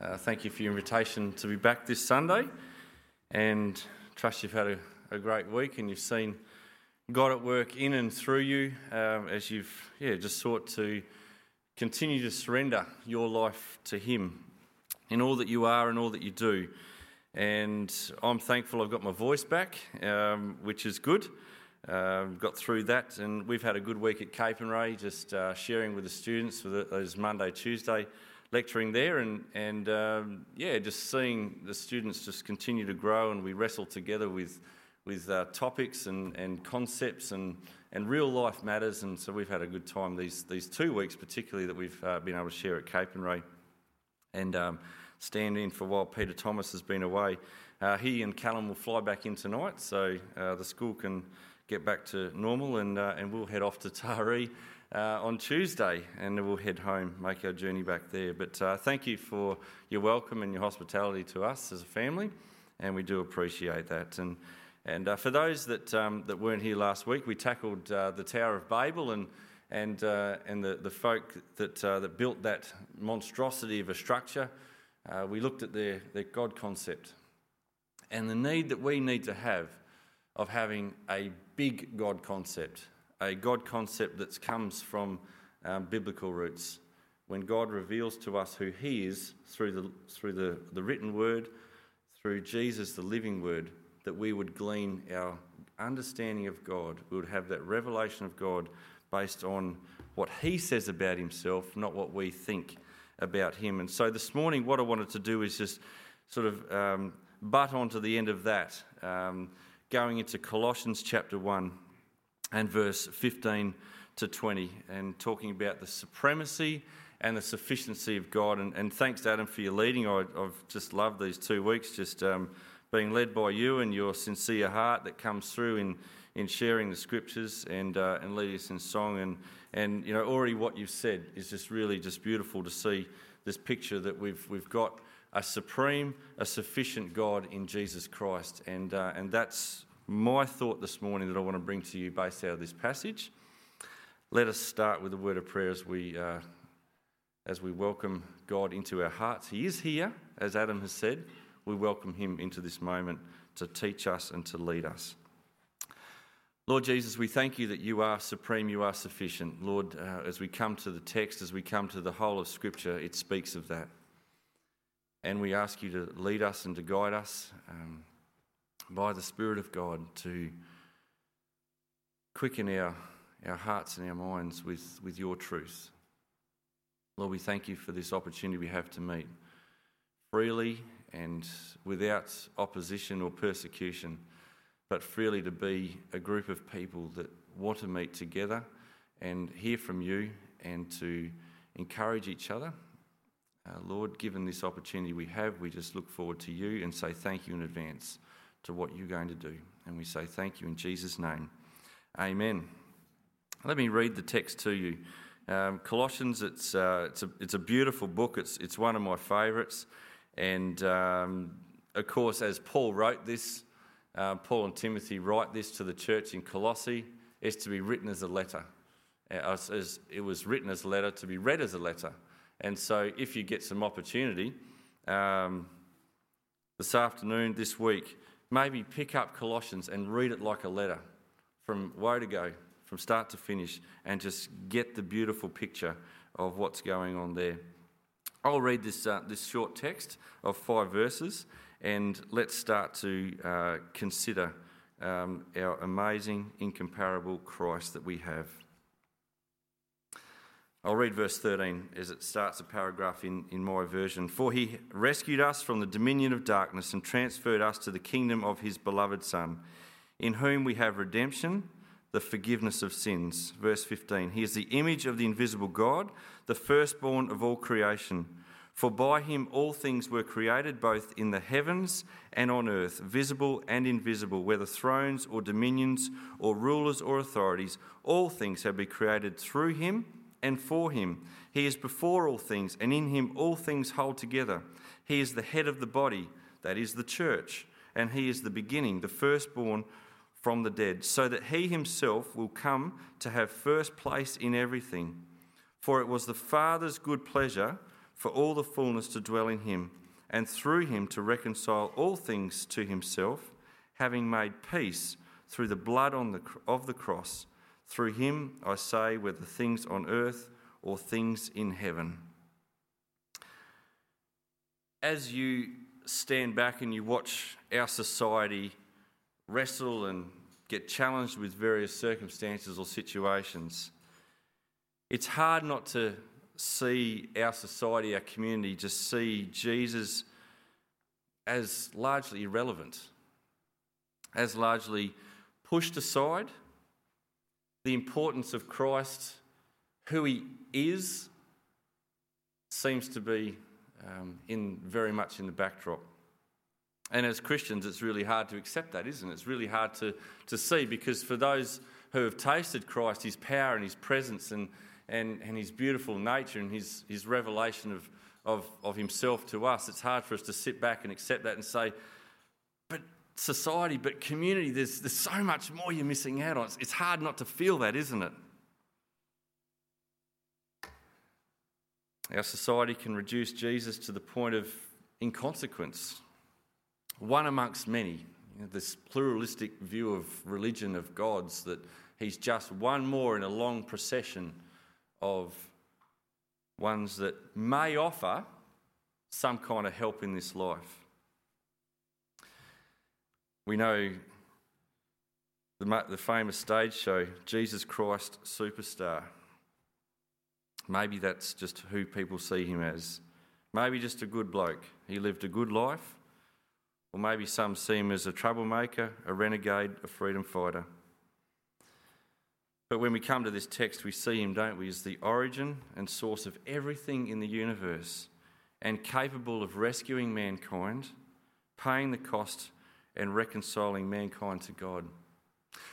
uh, thank you for your invitation to be back this Sunday. And trust you've had a, a great week and you've seen God at work in and through you um, as you've yeah, just sought to continue to surrender your life to Him in all that you are and all that you do. And I'm thankful I've got my voice back, um, which is good. Uh, got through that, and we've had a good week at Capernwray, just uh, sharing with the students for those Monday, Tuesday lecturing there, and and um, yeah, just seeing the students just continue to grow, and we wrestle together with with uh, topics and, and concepts and, and real life matters, and so we've had a good time these these two weeks, particularly that we've uh, been able to share at Capernwray and um, stand in for while Peter Thomas has been away. Uh, he and Callum will fly back in tonight, so uh, the school can get back to normal, and, uh, and we'll head off to Taree uh, on Tuesday, and we'll head home, make our journey back there. But uh, thank you for your welcome and your hospitality to us as a family, and we do appreciate that. And and uh, for those that um, that weren't here last week, we tackled uh, the Tower of Babel and. And, uh, and the, the folk that, that built that monstrosity of a structure, we looked at their, their God concept and the need that we need to have of having a big God concept, a God concept that comes from um, biblical roots. When God reveals to us who He is through the, through the, the written word, through Jesus, the living word, that we would glean our understanding of God. We would have that revelation of God based on what He says about Himself, not what we think about Him. And so this morning, what I wanted to do is just sort of um, butt onto the end of that. Um, going into Colossians chapter 1 and verse 15 to 20 and talking about the supremacy and the sufficiency of God. And, and thanks, Adam, for your leading. I, have just loved these two weeks, just um, being led by you and your sincere heart that comes through in, in sharing the scriptures and, uh, and leading us in song. And, and, you know, already what you've said is just really just beautiful to see this picture that we've, we've got a supreme, a sufficient God in Jesus Christ. And, uh, and that's my thought this morning that I want to bring to you based out of this passage. Let us start with a word of prayer as we, uh, as we welcome God into our hearts. He is here, as Adam has said. We welcome him into this moment to teach us and to lead us. Lord Jesus, we thank you that you are supreme, you are sufficient. Lord, uh, as we come to the text, as we come to the whole of Scripture, it speaks of that. And we ask you to lead us and to guide us um, by the Spirit of God to quicken our, our hearts and our minds with, with your truth. Lord, we thank you for this opportunity we have to meet freely and without opposition or persecution, but freely to be a group of people that want to meet together and hear from you and to encourage each other uh, Lord, given this opportunity we have, we just look forward to you and say thank you in advance to what you're going to do. And we say thank you in Jesus' name. Amen. Let me read the text to you. Um, Colossians, it's, uh, it's, a, it's a beautiful book, it's, it's one of my favourites. And um, of course, as Paul wrote this, uh, Paul and Timothy write this to the church in Colossae, it's to be written as a letter. Uh, as it was written as a letter, to be read as a letter. And so, if you get some opportunity um, this afternoon, this week, maybe pick up Colossians and read it like a letter from woe to go, from start to finish, and just get the beautiful picture of what's going on there. I'll read this, uh, this short text of five verses, and let's start to uh, consider um, our amazing, incomparable Christ that we have. I'll read verse 13 as it starts a paragraph in, in my version. For he rescued us from the dominion of darkness and transferred us to the kingdom of his beloved Son, in whom we have redemption, the forgiveness of sins. Verse 15 He is the image of the invisible God, the firstborn of all creation. For by him all things were created, both in the heavens and on earth, visible and invisible, whether thrones or dominions or rulers or authorities. All things have been created through him and for him. He is before all things, and in him all things hold together. He is the head of the body, that is the church, and he is the beginning, the firstborn from the dead, so that he himself will come to have first place in everything. For it was the Father's good pleasure for all the fullness to dwell in him, and through him to reconcile all things to himself, having made peace through the blood the, of the cross. Through him, I say, whether things on earth or things in heaven. As you stand back and you watch our society wrestle and get challenged with various circumstances or situations, it's hard not to see our society, our community, just see Jesus as largely irrelevant, as largely pushed aside. The importance of Christ, who he is, seems to be um, in very much in the backdrop. And as Christians, it's really hard to accept that, isn't it? It's really hard to, to see because for those who have tasted Christ, his power and his presence and, and, and his beautiful nature and his, his revelation of, of, of himself to us, it's hard for us to sit back and accept that and say, society, but community, there's, there's so much more you're missing out on. It's, it's hard not to feel that, isn't it? Our society can reduce Jesus to the point of inconsequence, one amongst many. You know, this pluralistic view of religion, of gods, that he's just one more in a long procession of ones that may offer some kind of help in this life. We know the, the famous stage show, Jesus Christ Superstar. Maybe that's just who people see him as. Maybe just a good bloke. He lived a good life. Or maybe some see him as a troublemaker, a renegade, a freedom fighter. But when we come to this text, we see him, don't we, as the origin and source of everything in the universe and capable of rescuing mankind, paying the cost, and reconciling mankind to God.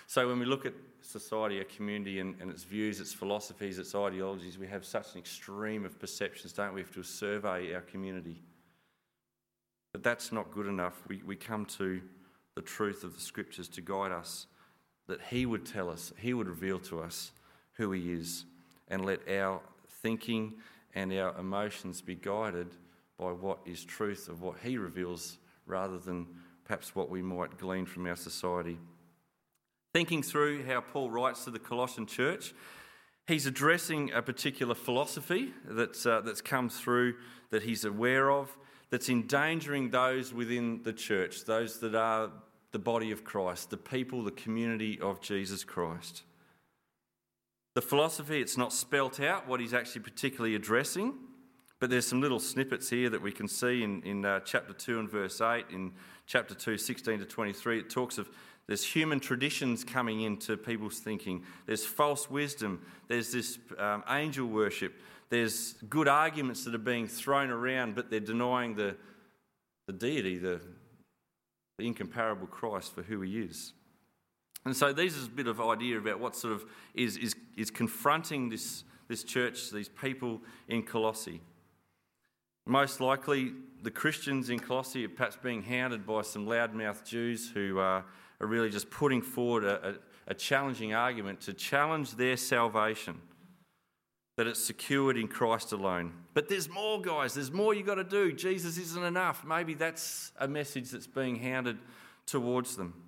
So when we look at society, a community, and, and its views, its philosophies, its ideologies, we have such an extreme of perceptions, don't we? To survey our community. But that's not good enough. We, we come to the truth of the scriptures to guide us, that He would tell us, He would reveal to us who He is, and let our thinking and our emotions be guided by what is truth of what He reveals rather than perhaps what we might glean from our society. Thinking through how Paul writes to the Colossian church, he's addressing a particular philosophy that's, uh, that's come through that he's aware of, that's endangering those within the church, those that are the body of Christ, the people, the community of Jesus Christ. The philosophy, it's not spelt out what he's actually particularly addressing, but there's some little snippets here that we can see in, in uh, chapter 2 and verse 8, in chapter 2, 16 to 23. It talks of there's human traditions coming into people's thinking. There's false wisdom. There's this um, angel worship. There's good arguments that are being thrown around, but they're denying the, the deity, the, the incomparable Christ for who he is. And so these is a bit of idea about what sort of is, is, is confronting this, this church, these people in Colossae. Most likely, the Christians in Colossae are perhaps being hounded by some loudmouth Jews who uh, are really just putting forward a, a, a challenging argument to challenge their salvation, that it's secured in Christ alone. But there's more, guys, there's more you've got to do. Jesus isn't enough. Maybe that's a message that's being hounded towards them.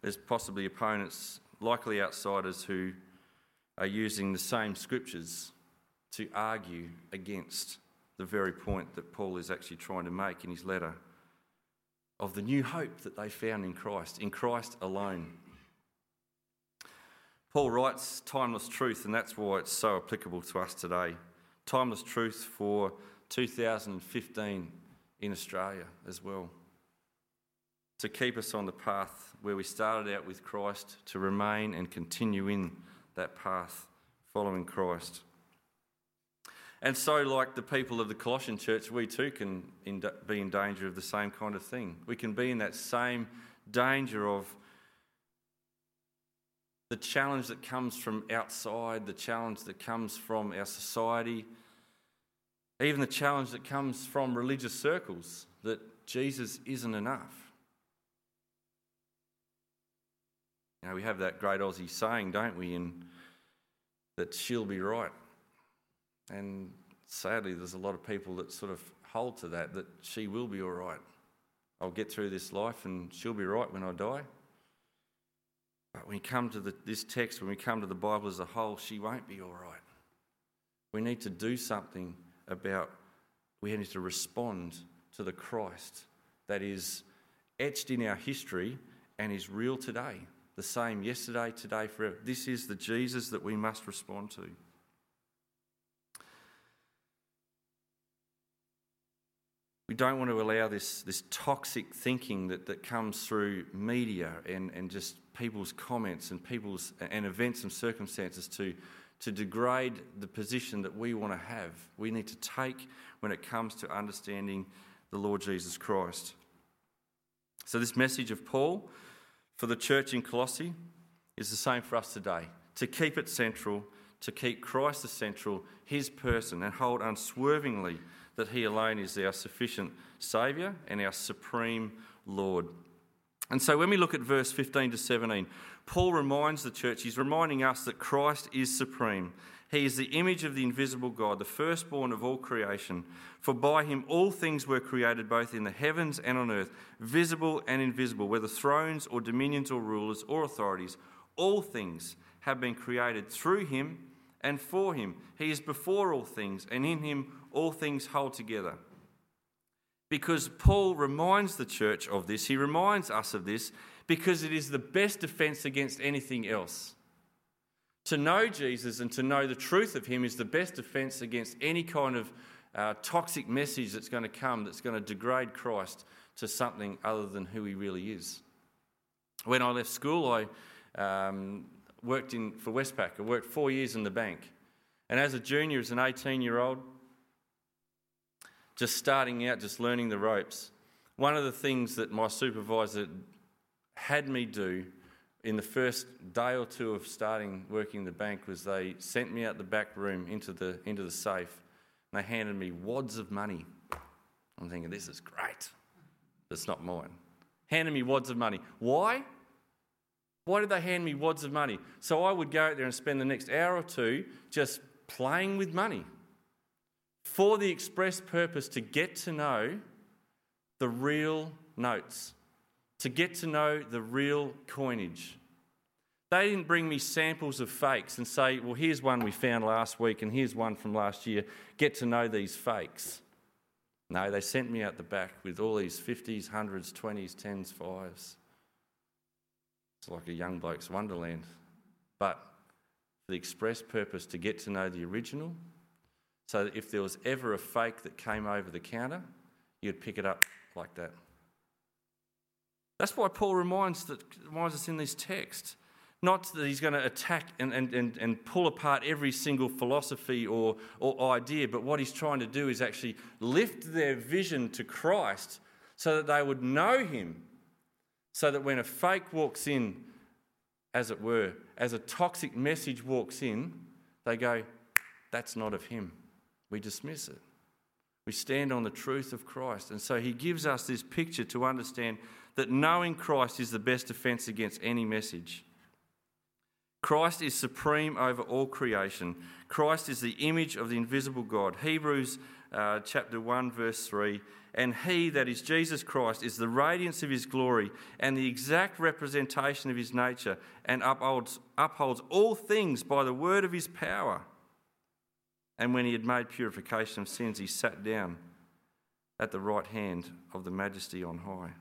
There's possibly opponents, likely outsiders, who are using the same scriptures to argue against the very point that Paul is actually trying to make in his letter of the new hope that they found in Christ, in Christ alone. Paul writes timeless truth, and that's why it's so applicable to us today. Timeless truth for 2015 in Australia as well. To keep us on the path where we started out with Christ, to remain and continue in that path following Christ. And so, like the people of the Colossian church, we too can be in danger of the same kind of thing. We can be in that same danger of the challenge that comes from outside, the challenge that comes from our society, even the challenge that comes from religious circles that Jesus isn't enough. You know, we have that great Aussie saying, don't we, in that she'll be right. And sadly, there's a lot of people that sort of hold to that, that she will be all right. I'll get through this life and she'll be right when I die. But when we come to the, this text, when we come to the Bible as a whole, she won't be all right. We need to do something about, we need to respond to the Christ that is etched in our history and is real today. The same yesterday, today, forever. This is the Jesus that we must respond to. We don't want to allow this, this toxic thinking that, that comes through media and, and just people's comments and people's and events and circumstances to, to degrade the position that we want to have. We need to take when it comes to understanding the Lord Jesus Christ. So, this message of Paul for the church in Colossae is the same for us today to keep it central, to keep Christ the central, his person, and hold unswervingly that he alone is our sufficient Saviour and our supreme Lord. And so when we look at verse 15 to 17, Paul reminds the church, he's reminding us that Christ is supreme. He is the image of the invisible God, the firstborn of all creation. For by him all things were created, both in the heavens and on earth, visible and invisible, whether thrones or dominions or rulers or authorities. All things have been created through him and for him. He is before all things, and in him all things hold together. Because Paul reminds the church of this, he reminds us of this because it is the best defense against anything else. To know Jesus and to know the truth of him is the best defense against any kind of uh, toxic message that's going to come that's going to degrade Christ to something other than who he really is. When I left school, I um, worked in, for Westpac. I worked four years in the bank. And as a junior, as an 18 year old, just starting out, just learning the ropes, one of the things that my supervisor had me do in the first day or two of starting working in the bank was they sent me out the back room into the, into the safe and they handed me wads of money. I'm thinking, this is great. It's not mine. Handed me wads of money. Why? Why did they hand me wads of money? So I would go out there and spend the next hour or two just playing with money for the express purpose to get to know the real notes, to get to know the real coinage. They didn't bring me samples of fakes and say, well, here's one we found last week and here's one from last year. Get to know these fakes. No, they sent me out the back with all these 50s, 100s, 20s, 10s, 5s. It's like a young bloke's wonderland. But for the express purpose to get to know the original, so that if there was ever a fake that came over the counter, you'd pick it up like that. That's why Paul reminds, that, reminds us in this text. Not that he's going to attack and, and, and, and pull apart every single philosophy or, or idea, but what he's trying to do is actually lift their vision to Christ so that they would know him. So that when a fake walks in, as it were, as a toxic message walks in, they go, that's not of him we dismiss it. We stand on the truth of Christ. And so he gives us this picture to understand that knowing Christ is the best defense against any message. Christ is supreme over all creation. Christ is the image of the invisible God. Hebrews uh, chapter 1, verse 3 And he, that is Jesus Christ, is the radiance of his glory and the exact representation of his nature, and upholds, upholds all things by the word of his power. And when he had made purification of sins, he sat down at the right hand of the majesty on high.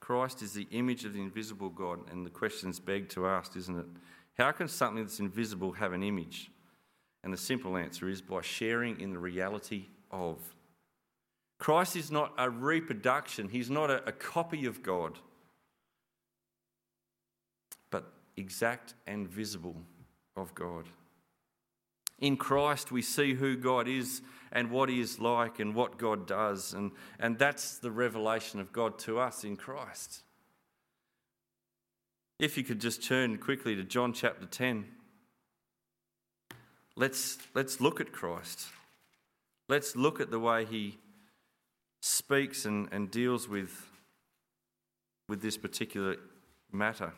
Christ is the image of the invisible God, and the question's begged to ask, isn't it? How can something that's invisible have an image? And the simple answer is by sharing in the reality of. Christ is not a reproduction, he's not a, a copy of God, but exact and visible of God. In Christ, we see who God is and what He is like and what God does. And, and that's the revelation of God to us in Christ. If you could just turn quickly to John chapter 10, let's, let's look at Christ. Let's look at the way He speaks and, and deals with, with this particular matter.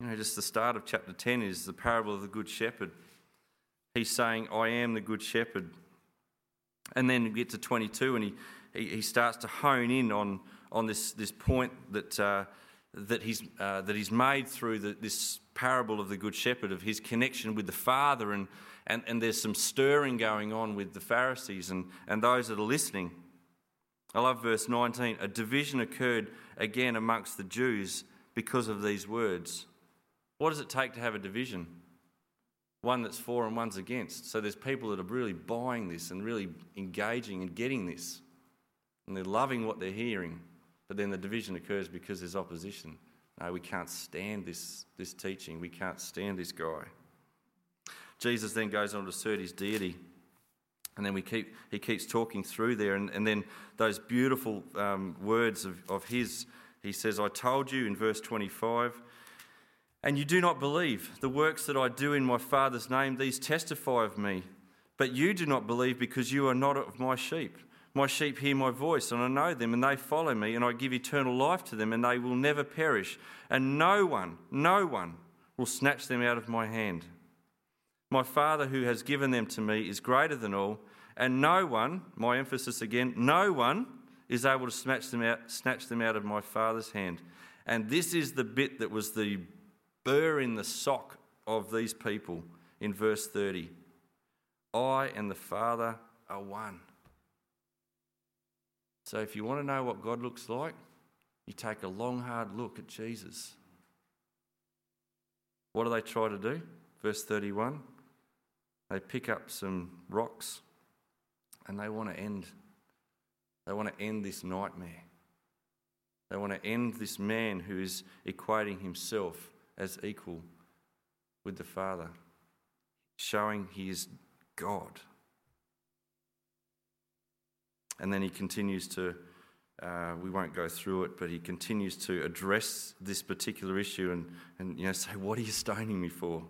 You know, just the start of chapter 10 is the parable of the Good Shepherd. He's saying, I am the good shepherd. And then we get to 22 and he, he, he starts to hone in on, on this, this point that, uh, that, he's, uh, that he's made through the, this parable of the Good Shepherd, of his connection with the Father. And, and, and there's some stirring going on with the Pharisees and, and those that are listening. I love verse 19. A division occurred again amongst the Jews because of these words. What does it take to have a division? One that's for and one's against. So there's people that are really buying this and really engaging and getting this. And they're loving what they're hearing. But then the division occurs because there's opposition. No, we can't stand this, this teaching. We can't stand this guy. Jesus then goes on to assert his deity. And then we keep, he keeps talking through there. And, and then those beautiful um, words of, of his, he says, I told you in verse 25, and you do not believe. The works that I do in my Father's name, these testify of me. But you do not believe because you are not of my sheep. My sheep hear my voice, and I know them, and they follow me, and I give eternal life to them, and they will never perish. And no one, no one will snatch them out of my hand. My Father who has given them to me is greater than all, and no one, my emphasis again, no one is able to snatch them out, snatch them out of my Father's hand. And this is the bit that was the burr in the sock of these people in verse 30. I and the Father are one. So if you want to know what God looks like, you take a long, hard look at Jesus. What do they try to do? Verse 31 they pick up some rocks and they want to end. They want to end this nightmare. They want to end this man who is equating himself as equal with the Father, showing he is God. And then he continues to, uh, we won't go through it, but he continues to address this particular issue and, and you know, say, What are you stoning me for?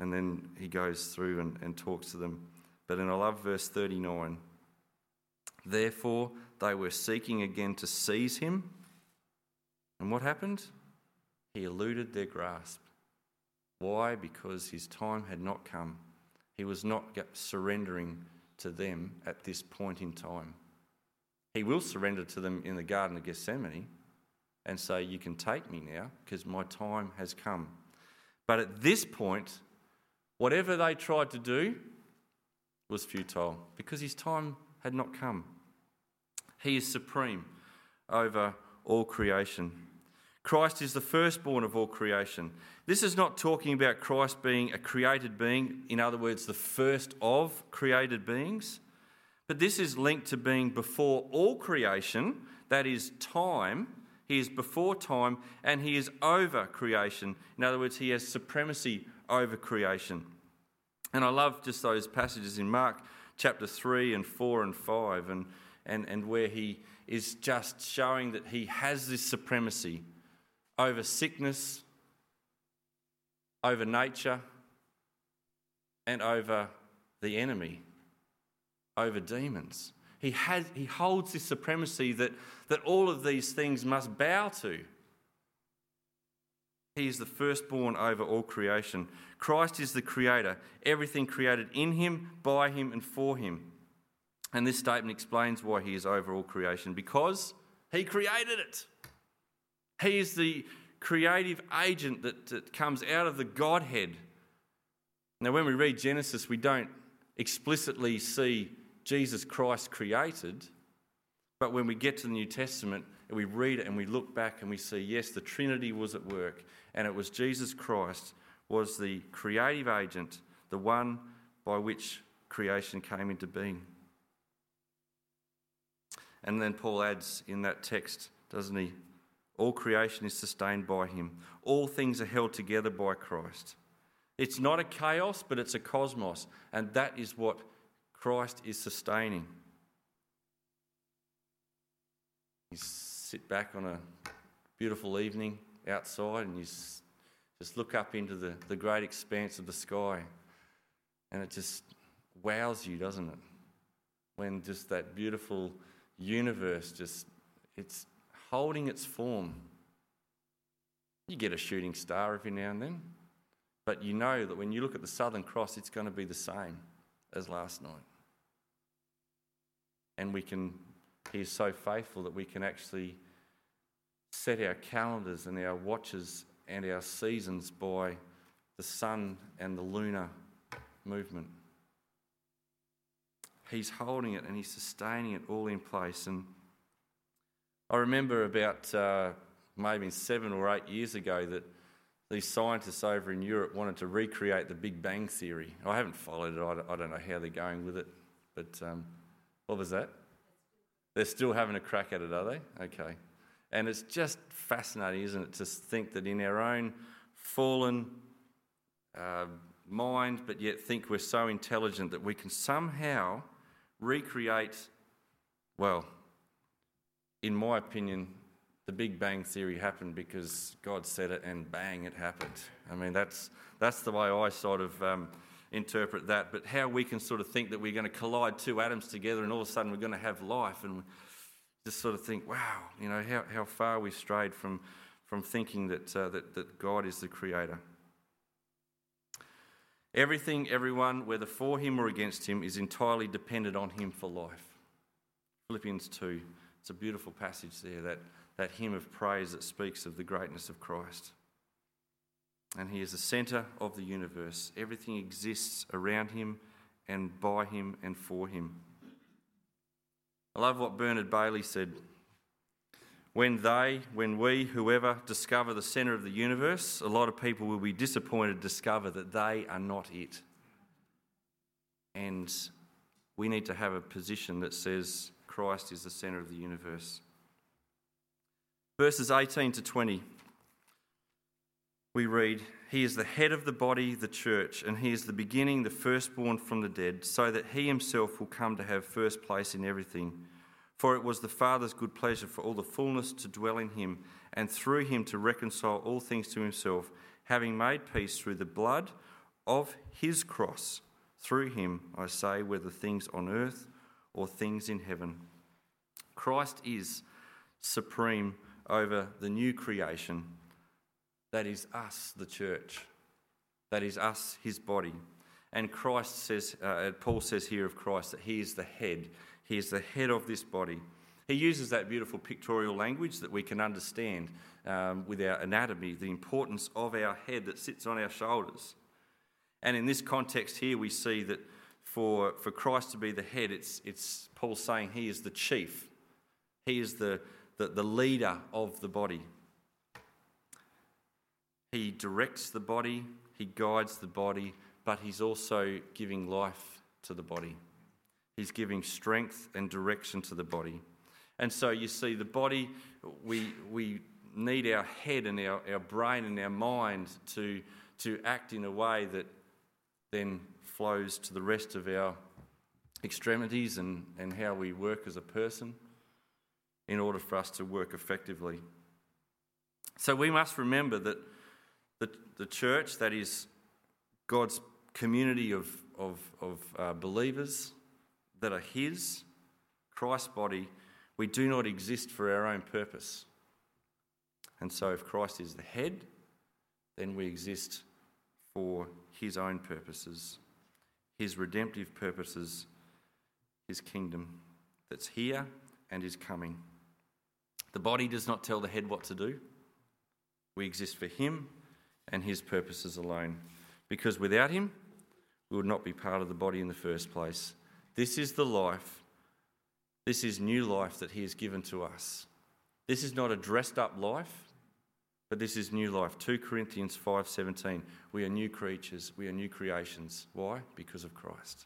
And then he goes through and, and talks to them. But then I love verse 39. Therefore, they were seeking again to seize him. And what happened? He eluded their grasp. Why? Because his time had not come. He was not surrendering to them at this point in time. He will surrender to them in the Garden of Gethsemane and say, You can take me now because my time has come. But at this point, Whatever they tried to do was futile because his time had not come. He is supreme over all creation. Christ is the firstborn of all creation. This is not talking about Christ being a created being, in other words, the first of created beings, but this is linked to being before all creation, that is time. He is before time and he is over creation. In other words, he has supremacy over creation. And I love just those passages in Mark chapter 3 and 4 and 5, and, and, and where he is just showing that he has this supremacy over sickness, over nature, and over the enemy, over demons. He, has, he holds this supremacy that, that all of these things must bow to. He is the firstborn over all creation. Christ is the creator, everything created in him, by him, and for him. And this statement explains why he is over all creation because he created it. He is the creative agent that, that comes out of the Godhead. Now, when we read Genesis, we don't explicitly see Jesus Christ created, but when we get to the New Testament, we read it and we look back and we see, yes, the Trinity was at work, and it was Jesus Christ was the creative agent, the one by which creation came into being. And then Paul adds in that text, doesn't he? All creation is sustained by him. All things are held together by Christ. It's not a chaos, but it's a cosmos, and that is what Christ is sustaining. You sit back on a beautiful evening outside and you just look up into the, the great expanse of the sky and it just wows you, doesn't it? When just that beautiful universe just it's holding its form. You get a shooting star every now and then, But you know that when you look at the Southern Cross, it's going to be the same as last night. And we can, He is so faithful that we can actually set our calendars and our watches and our seasons by the sun and the lunar movement. He's holding it and He's sustaining it all in place. And I remember about uh, maybe seven or eight years ago that these scientists over in Europe wanted to recreate the Big Bang Theory. I haven't followed it, I don't know how they're going with it, but um, what was that? They're still having a crack at it, are they? Okay. And it's just fascinating, isn't it, to think that in our own fallen uh, mind, but yet think we're so intelligent that we can somehow recreate, well, in my opinion, the Big Bang Theory happened because God said it and bang, it happened. I mean, that's, that's the way I sort of um, interpret that. But how we can sort of think that we're going to collide two atoms together and all of a sudden we're going to have life and just sort of think, wow, you know, how, how far we strayed from, from thinking that, uh, that, that God is the creator. Everything, everyone, whether for him or against him, is entirely dependent on him for life. Philippians 2. It's a beautiful passage there, that, that hymn of praise that speaks of the greatness of Christ. And he is the centre of the universe. Everything exists around him and by him and for him. I love what Bernard Bailey said. When they, when we, whoever, discover the centre of the universe, a lot of people will be disappointed to discover that they are not it. And we need to have a position that says Christ is the centre of the universe. Verses 18 to 20, we read, He is the head of the body, the church, and He is the beginning, the firstborn from the dead, so that He Himself will come to have first place in everything. For it was the Father's good pleasure for all the fullness to dwell in him, and through him to reconcile all things to himself, having made peace through the blood of his cross. Through him, I say, whether things on earth or things in heaven. Christ is supreme over the new creation. That is us, the church. That is us, his body. And Christ says, uh, Paul says here of Christ that he is the head. He is the head of this body. He uses that beautiful pictorial language that we can understand um, with our anatomy, the importance of our head that sits on our shoulders. And in this context here, we see that for, for Christ to be the head, it's, it's Paul saying he is the chief, he is the, the, the leader of the body. He directs the body, he guides the body, but he's also giving life to the body. He's giving strength and direction to the body. And so you see, the body, we, we need our head and our, our brain and our mind to, to act in a way that then flows to the rest of our extremities and, and how we work as a person in order for us to work effectively. So we must remember that the, the church, that is God's community of, of, of uh, believers, that are His, Christ's body, we do not exist for our own purpose. And so, if Christ is the head, then we exist for His own purposes, His redemptive purposes, His kingdom that's here and is coming. The body does not tell the head what to do. We exist for Him and His purposes alone. Because without Him, we would not be part of the body in the first place. This is the life, this is new life that He has given to us. This is not a dressed up life, but this is new life. 2 Corinthians 5:17. We are new creatures, we are new creations. Why? Because of Christ.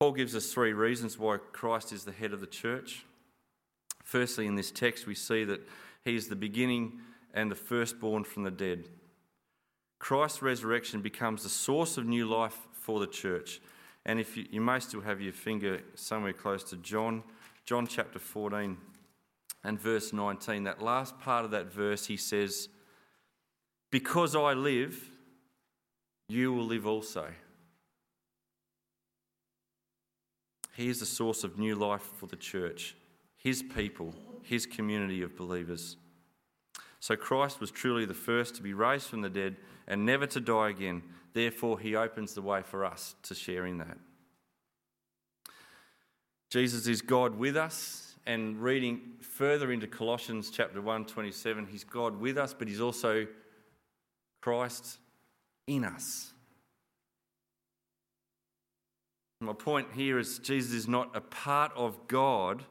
Paul gives us three reasons why Christ is the head of the church. Firstly, in this text, we see that he is the beginning and the firstborn from the dead. Christ's resurrection becomes the source of new life for the church. And if you, you may still have your finger somewhere close to John, John chapter 14 and verse 19, that last part of that verse, he says, Because I live, you will live also. He is the source of new life for the church, his people, his community of believers. So Christ was truly the first to be raised from the dead and never to die again. Therefore, he opens the way for us to share in that. Jesus is God with us, and reading further into Colossians chapter 1, 27, he's God with us, but he's also Christ in us. My point here is Jesus is not a part of God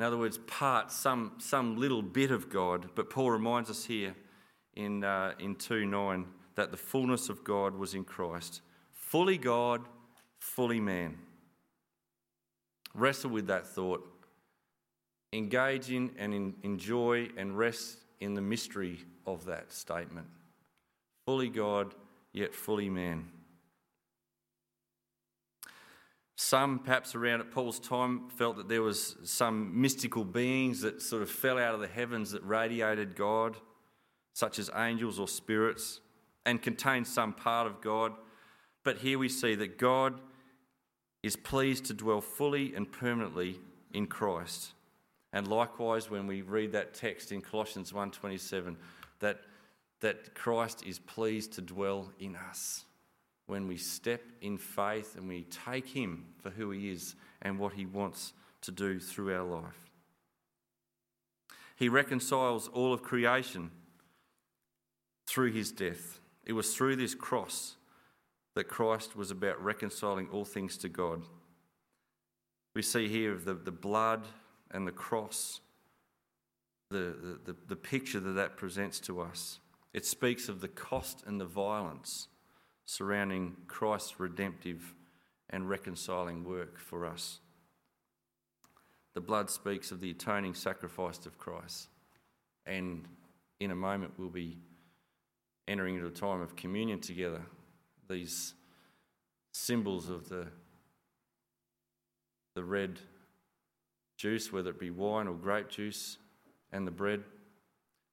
in other words, part, some, some little bit of God. But Paul reminds us here in, uh, in 2 9 that the fullness of God was in Christ. Fully God, fully man. Wrestle with that thought. Engage in and in, enjoy and rest in the mystery of that statement. Fully God, yet fully man. Some, perhaps around at Paul's time, felt that there was some mystical beings that sort of fell out of the heavens that radiated God, such as angels or spirits, and contained some part of God. But here we see that God is pleased to dwell fully and permanently in Christ. And likewise, when we read that text in Colossians 1:27, that, that Christ is pleased to dwell in us when we step in faith and we take Him for who He is and what He wants to do through our life. He reconciles all of creation through His death. It was through this cross that Christ was about reconciling all things to God. We see here the, the blood and the cross, the, the, the picture that that presents to us. It speaks of the cost and the violence surrounding Christ's redemptive and reconciling work for us. The blood speaks of the atoning sacrifice of Christ. And in a moment, we'll be entering into a time of communion together. These symbols of the, the red juice, whether it be wine or grape juice, and the bread,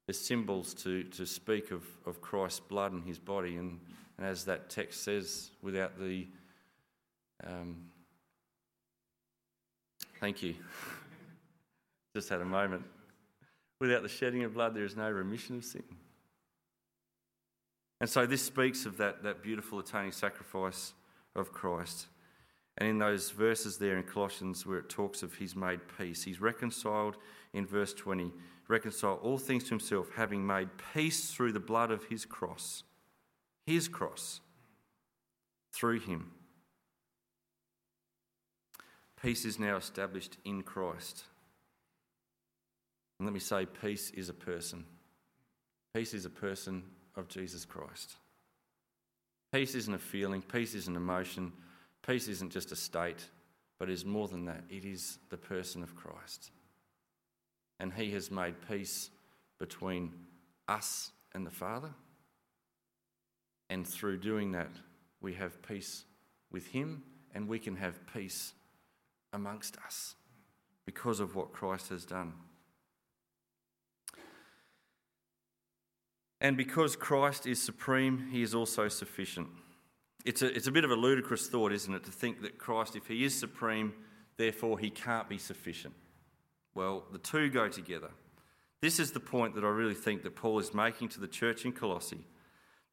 they're symbols to, to speak of, of Christ's blood and his body. And and as that text says, without the. Um, thank you. Just had a moment. Without the shedding of blood, there is no remission of sin. And so this speaks of that, that beautiful atoning sacrifice of Christ. And in those verses there in Colossians where it talks of he's made peace, he's reconciled in verse 20, reconcile all things to himself, having made peace through the blood of his cross his cross through him. Peace is now established in Christ. And let me say, peace is a person. Peace is a person of Jesus Christ. Peace isn't a feeling, peace isn't an emotion, peace isn't just a state, but is more than that. It is the person of Christ. And He has made peace between us and the Father and through doing that, we have peace with Him and we can have peace amongst us because of what Christ has done. And because Christ is supreme, He is also sufficient. It's a, it's a bit of a ludicrous thought, isn't it, to think that Christ, if He is supreme, therefore He can't be sufficient. Well, the two go together. This is the point that I really think that Paul is making to the church in Colossae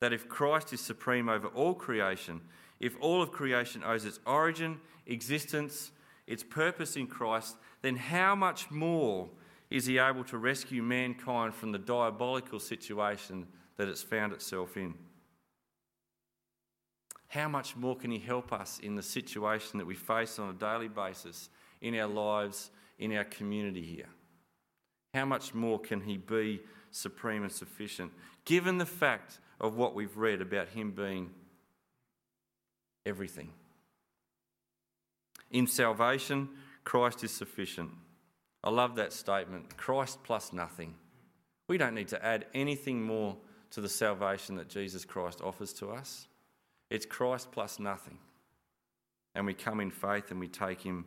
that if Christ is supreme over all creation, if all of creation owes its origin, existence, its purpose in Christ, then how much more is he able to rescue mankind from the diabolical situation that it's found itself in? How much more can he help us in the situation that we face on a daily basis in our lives, in our community here? How much more can he be supreme and sufficient, given the fact of what we've read about him being everything. In salvation, Christ is sufficient. I love that statement Christ plus nothing. We don't need to add anything more to the salvation that Jesus Christ offers to us. It's Christ plus nothing. And we come in faith and we take Him.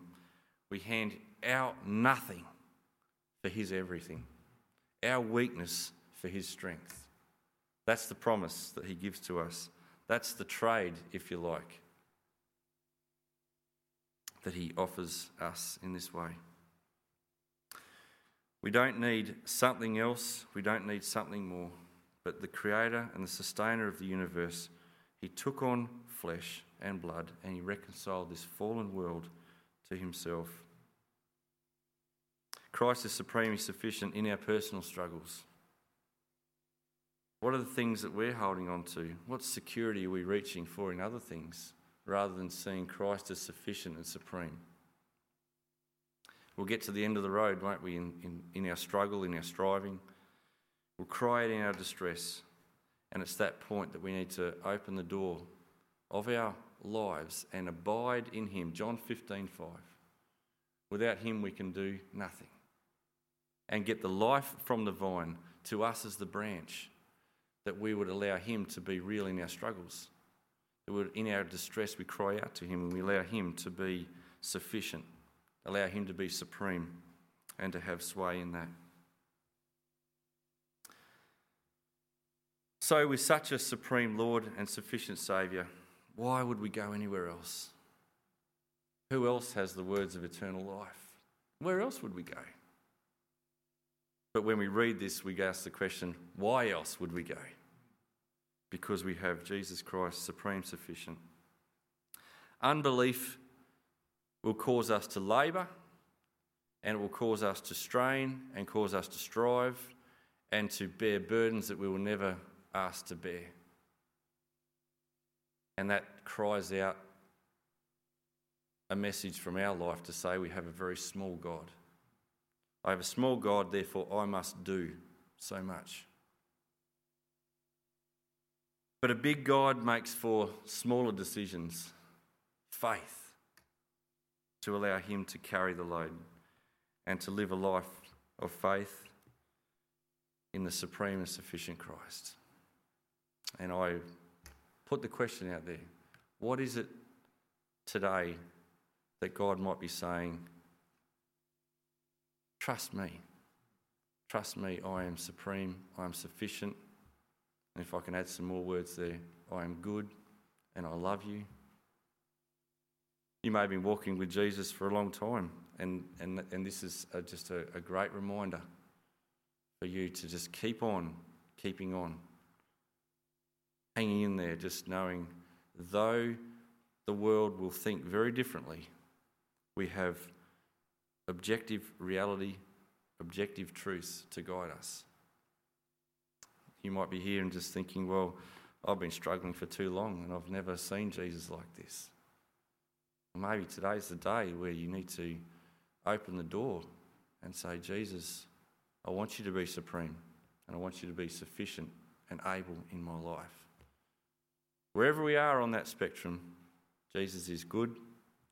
We hand our nothing for His everything, our weakness for His strength. That's the promise that he gives to us. That's the trade, if you like, that he offers us in this way. We don't need something else, we don't need something more, but the creator and the sustainer of the universe, he took on flesh and blood and he reconciled this fallen world to himself. Christ is supremely sufficient in our personal struggles. What are the things that we're holding on to? What security are we reaching for in other things rather than seeing Christ as sufficient and supreme? We'll get to the end of the road, won't we, in, in, in our struggle, in our striving. We'll cry out in our distress. And it's that point that we need to open the door of our lives and abide in Him. John 15 5. Without Him, we can do nothing. And get the life from the vine to us as the branch, that we would allow Him to be real in our struggles. That in our distress, we cry out to Him and we allow Him to be sufficient allow Him to be supreme and to have sway in that. So, with such a supreme Lord and sufficient Saviour, why would we go anywhere else? Who else has the words of eternal life? Where else would we go? But when we read this, we ask the question why else would we go? Because we have Jesus Christ, supreme sufficient. Unbelief will cause us to labour and it will cause us to strain and cause us to strive and to bear burdens that we will never ask to bear. And that cries out a message from our life to say we have a very small God. I have a small God, therefore I must do so much. But a big God makes for smaller decisions. Faith to allow Him to carry the load and to live a life of faith in the supreme and sufficient Christ. And I put the question out there what is it today that God might be saying? Trust me. Trust me, I am supreme, I am sufficient. And if I can add some more words there, I am good and I love you you may have been walking with Jesus for a long time, and, and, and this is a, just a, a great reminder for you to just keep on, keeping on, hanging in there, just knowing though the world will think very differently, we have objective reality, objective truths to guide us. You might be here and just thinking, well, I've been struggling for too long and I've never seen Jesus like this. Maybe today's the day where you need to open the door and say, Jesus, I want you to be supreme and I want you to be sufficient and able in my life. Wherever we are on that spectrum, Jesus is good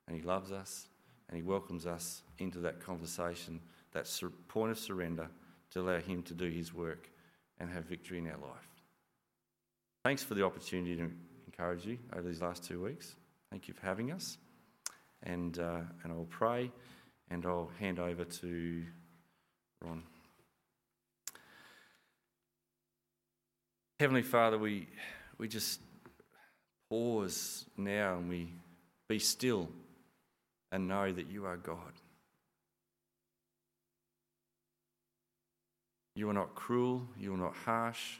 and he loves us and he welcomes us into that conversation, that point of surrender to allow him to do his work and have victory in our life. Thanks for the opportunity to encourage you over these last two weeks. Thank you for having us and, uh, and I'll pray and I'll hand over to Ron. Heavenly Father, we, we just pause now and we be still and know that you are God. You are not cruel, you are not harsh,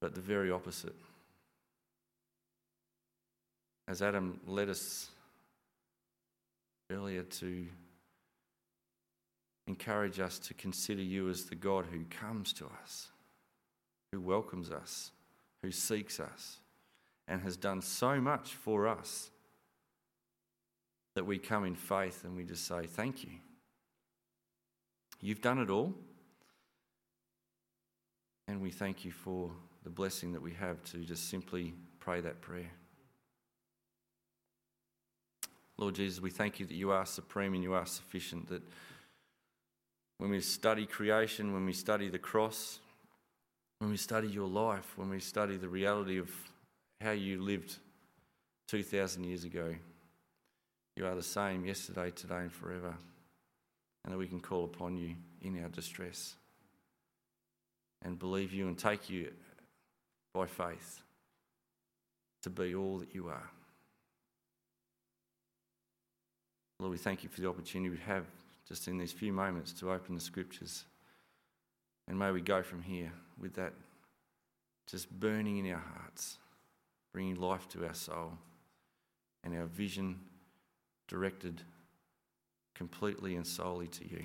but the very opposite as Adam led us earlier to encourage us to consider you as the God who comes to us, who welcomes us, who seeks us, and has done so much for us that we come in faith and we just say, Thank you. You've done it all. And we thank you for the blessing that we have to just simply pray that prayer. Lord Jesus, we thank you that you are supreme and you are sufficient. That when we study creation, when we study the cross, when we study your life, when we study the reality of how you lived 2,000 years ago, you are the same yesterday, today, and forever. And that we can call upon you in our distress and believe you and take you by faith to be all that you are. Lord, we thank you for the opportunity we have just in these few moments to open the scriptures. And may we go from here with that just burning in our hearts, bringing life to our soul, and our vision directed completely and solely to you.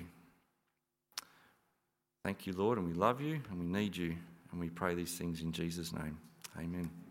Thank you, Lord, and we love you and we need you, and we pray these things in Jesus' name. Amen.